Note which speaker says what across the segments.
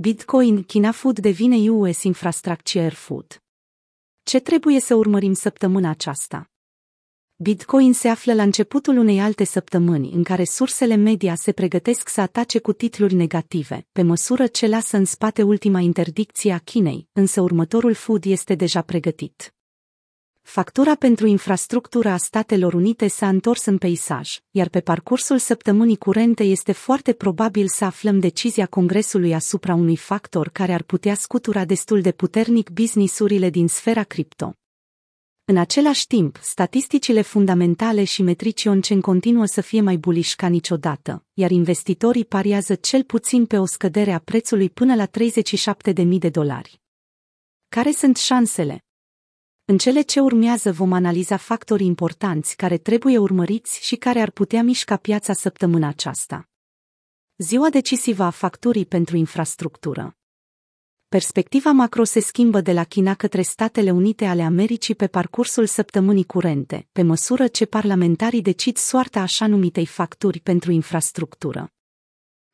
Speaker 1: Bitcoin, China Food devine US Infrastructure Food. Ce trebuie să urmărim săptămâna aceasta? Bitcoin se află la începutul unei alte săptămâni în care sursele media se pregătesc să atace cu titluri negative, pe măsură ce lasă în spate ultima interdicție a Chinei, însă următorul food este deja pregătit. Factura pentru infrastructura a Statelor Unite s-a întors în peisaj, iar pe parcursul săptămânii curente este foarte probabil să aflăm decizia Congresului asupra unui factor care ar putea scutura destul de puternic businessurile din sfera cripto. În același timp, statisticile fundamentale și metrici on continuă să fie mai buliși ca niciodată, iar investitorii pariază cel puțin pe o scădere a prețului până la 37.000 de dolari. Care sunt șansele? În cele ce urmează vom analiza factori importanți care trebuie urmăriți și care ar putea mișca piața săptămâna aceasta. Ziua decisivă a facturii pentru infrastructură. Perspectiva macro se schimbă de la China către Statele Unite ale Americii pe parcursul săptămânii curente, pe măsură ce parlamentarii decid soarta așa numitei facturi pentru infrastructură.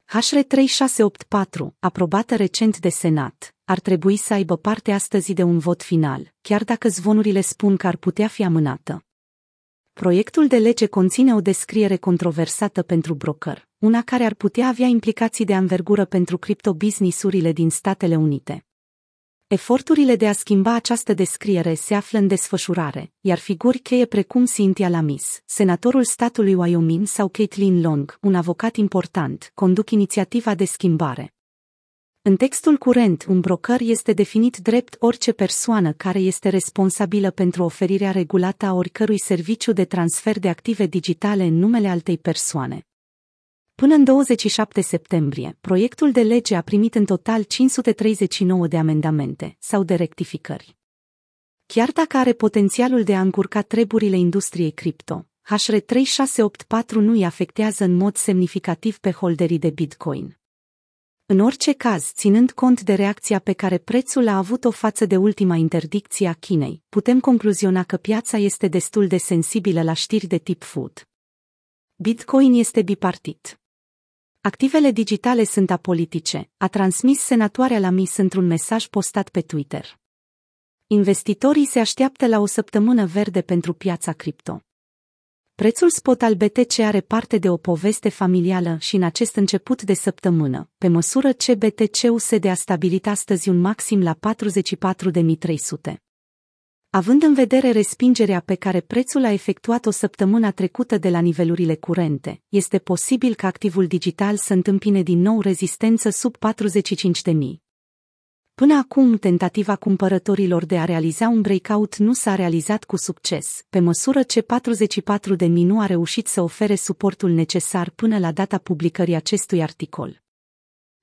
Speaker 1: HR 3684, aprobată recent de Senat, ar trebui să aibă parte astăzi de un vot final, chiar dacă zvonurile spun că ar putea fi amânată. Proiectul de lege conține o descriere controversată pentru broker, una care ar putea avea implicații de anvergură pentru criptobusinessurile din Statele Unite. Eforturile de a schimba această descriere se află în desfășurare, iar figuri cheie precum Cynthia Lamis, senatorul statului Wyoming sau Caitlin Long, un avocat important, conduc inițiativa de schimbare. În textul curent, un broker este definit drept orice persoană care este responsabilă pentru oferirea regulată a oricărui serviciu de transfer de active digitale în numele altei persoane. Până în 27 septembrie, proiectul de lege a primit în total 539 de amendamente sau de rectificări. Chiar dacă are potențialul de a încurca treburile industriei cripto, HR3684 nu îi afectează în mod semnificativ pe holderii de Bitcoin. În orice caz, ținând cont de reacția pe care prețul a avut-o față de ultima interdicție a Chinei, putem concluziona că piața este destul de sensibilă la știri de tip food. Bitcoin este bipartit. Activele digitale sunt apolitice, a transmis senatoarea la MIS într-un mesaj postat pe Twitter. Investitorii se așteaptă la o săptămână verde pentru piața cripto. Prețul spot al BTC are parte de o poveste familială și în acest început de săptămână, pe măsură ce BTC-USD a stabilit astăzi un maxim la 44.300. Având în vedere respingerea pe care prețul a efectuat-o săptămâna trecută de la nivelurile curente, este posibil ca activul digital să întâmpine din nou rezistență sub 45.000. Până acum, tentativa cumpărătorilor de a realiza un breakout nu s-a realizat cu succes, pe măsură ce 44.000 nu a reușit să ofere suportul necesar până la data publicării acestui articol.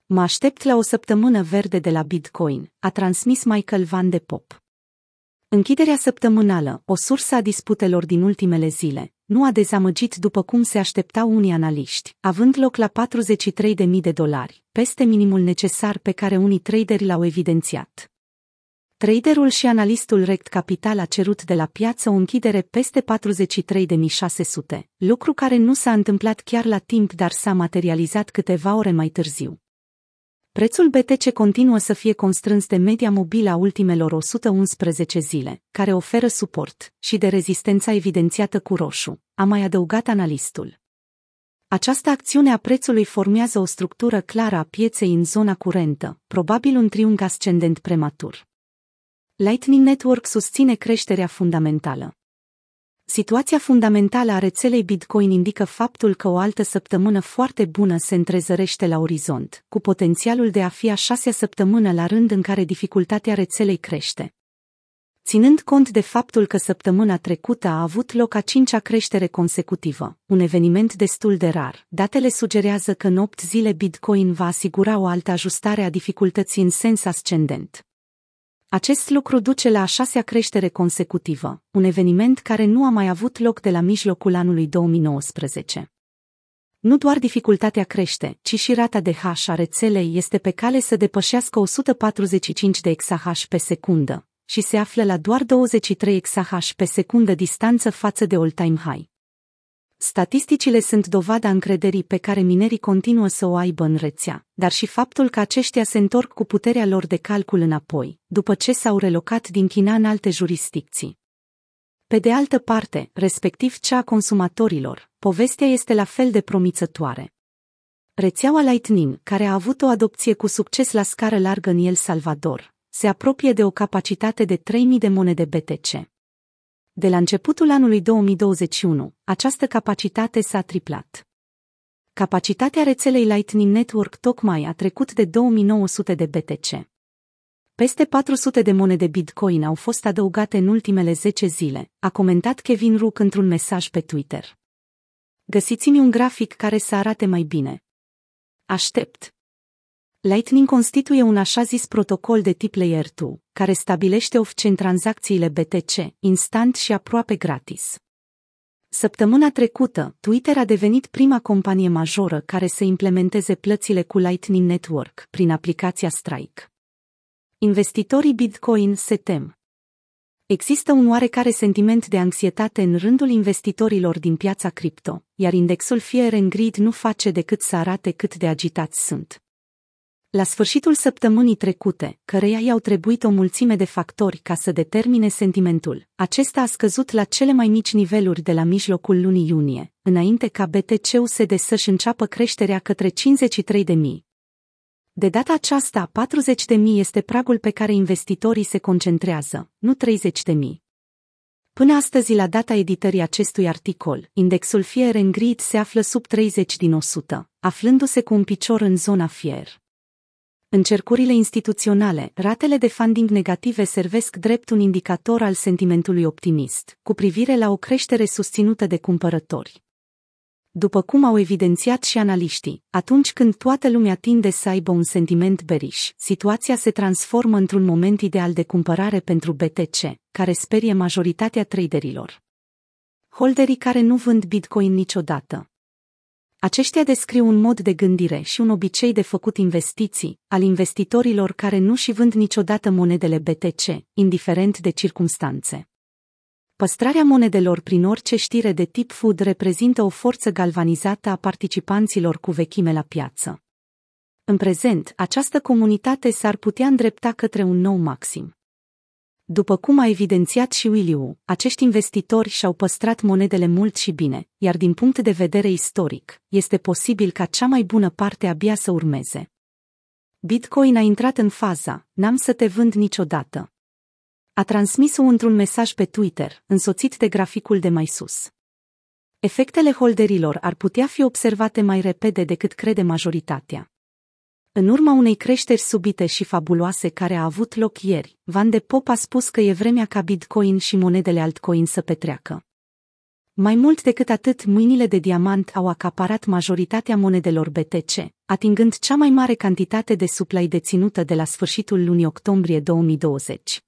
Speaker 1: Mă aștept la o săptămână verde de la Bitcoin, a transmis Michael Van de Pop. Închiderea săptămânală, o sursă a disputelor din ultimele zile, nu a dezamăgit după cum se așteptau unii analiști, având loc la 43.000 de dolari, peste minimul necesar pe care unii traderi l-au evidențiat. Traderul și analistul Rect Capital a cerut de la piață o închidere peste 43.600, lucru care nu s-a întâmplat chiar la timp, dar s-a materializat câteva ore mai târziu. Prețul BTC continuă să fie constrâns de media mobilă a ultimelor 111 zile, care oferă suport, și de rezistența evidențiată cu roșu, a mai adăugat analistul. Această acțiune a prețului formează o structură clară a pieței în zona curentă, probabil un triunghi ascendent prematur. Lightning Network susține creșterea fundamentală. Situația fundamentală a rețelei Bitcoin indică faptul că o altă săptămână foarte bună se întrezărește la orizont, cu potențialul de a fi a șasea săptămână la rând în care dificultatea rețelei crește. Ținând cont de faptul că săptămâna trecută a avut loc a cincea creștere consecutivă, un eveniment destul de rar, datele sugerează că în 8 zile Bitcoin va asigura o altă ajustare a dificultății în sens ascendent. Acest lucru duce la a șasea creștere consecutivă, un eveniment care nu a mai avut loc de la mijlocul anului 2019. Nu doar dificultatea crește, ci și rata de hash a rețelei este pe cale să depășească 145 de exahash pe secundă și se află la doar 23 exahash pe secundă distanță față de all-time high. Statisticile sunt dovada încrederii pe care minerii continuă să o aibă în rețea, dar și faptul că aceștia se întorc cu puterea lor de calcul înapoi, după ce s-au relocat din China în alte jurisdicții. Pe de altă parte, respectiv cea a consumatorilor, povestea este la fel de promițătoare. Rețeaua Lightning, care a avut o adopție cu succes la scară largă în El Salvador, se apropie de o capacitate de 3000 de monede BTC. De la începutul anului 2021, această capacitate s-a triplat. Capacitatea rețelei Lightning Network tocmai a trecut de 2900 de BTC. Peste 400 de monede Bitcoin au fost adăugate în ultimele 10 zile, a comentat Kevin Rook într-un mesaj pe Twitter. Găsiți-mi un grafic care să arate mai bine. Aștept. Lightning constituie un așa zis protocol de tip Layer 2, care stabilește off-chain tranzacțiile BTC, instant și aproape gratis. Săptămâna trecută, Twitter a devenit prima companie majoră care să implementeze plățile cu Lightning Network prin aplicația Strike. Investitorii Bitcoin se tem. Există un oarecare sentiment de anxietate în rândul investitorilor din piața cripto, iar indexul Fear and Greed nu face decât să arate cât de agitați sunt. La sfârșitul săptămânii trecute, căreia i-au trebuit o mulțime de factori ca să determine sentimentul, acesta a scăzut la cele mai mici niveluri de la mijlocul lunii iunie, înainte ca BTC-USD să-și înceapă creșterea către 53.000. De data aceasta, 40.000 este pragul pe care investitorii se concentrează, nu 30.000. Până astăzi, la data editării acestui articol, indexul Fear and Greed se află sub 30 din 100, aflându-se cu un picior în zona Fear. În cercurile instituționale, ratele de funding negative servesc drept un indicator al sentimentului optimist, cu privire la o creștere susținută de cumpărători. După cum au evidențiat și analiștii, atunci când toată lumea tinde să aibă un sentiment bearish, situația se transformă într-un moment ideal de cumpărare pentru BTC, care sperie majoritatea traderilor. Holderii care nu vând Bitcoin niciodată. Aceștia descriu un mod de gândire și un obicei de făcut investiții al investitorilor care nu și vând niciodată monedele BTC, indiferent de circumstanțe. Păstrarea monedelor prin orice știre de tip food reprezintă o forță galvanizată a participanților cu vechime la piață. În prezent, această comunitate s-ar putea îndrepta către un nou maxim. După cum a evidențiat și Williu, acești investitori și-au păstrat monedele mult și bine, iar din punct de vedere istoric, este posibil ca cea mai bună parte abia să urmeze. Bitcoin a intrat în faza, n-am să te vând niciodată. A transmis-o într-un mesaj pe Twitter, însoțit de graficul de mai sus. Efectele holderilor ar putea fi observate mai repede decât crede majoritatea. În urma unei creșteri subite și fabuloase care a avut loc ieri, Van de Pop a spus că e vremea ca Bitcoin și monedele altcoin să petreacă. Mai mult decât atât, mâinile de diamant au acaparat majoritatea monedelor BTC, atingând cea mai mare cantitate de supply deținută de la sfârșitul lunii octombrie 2020.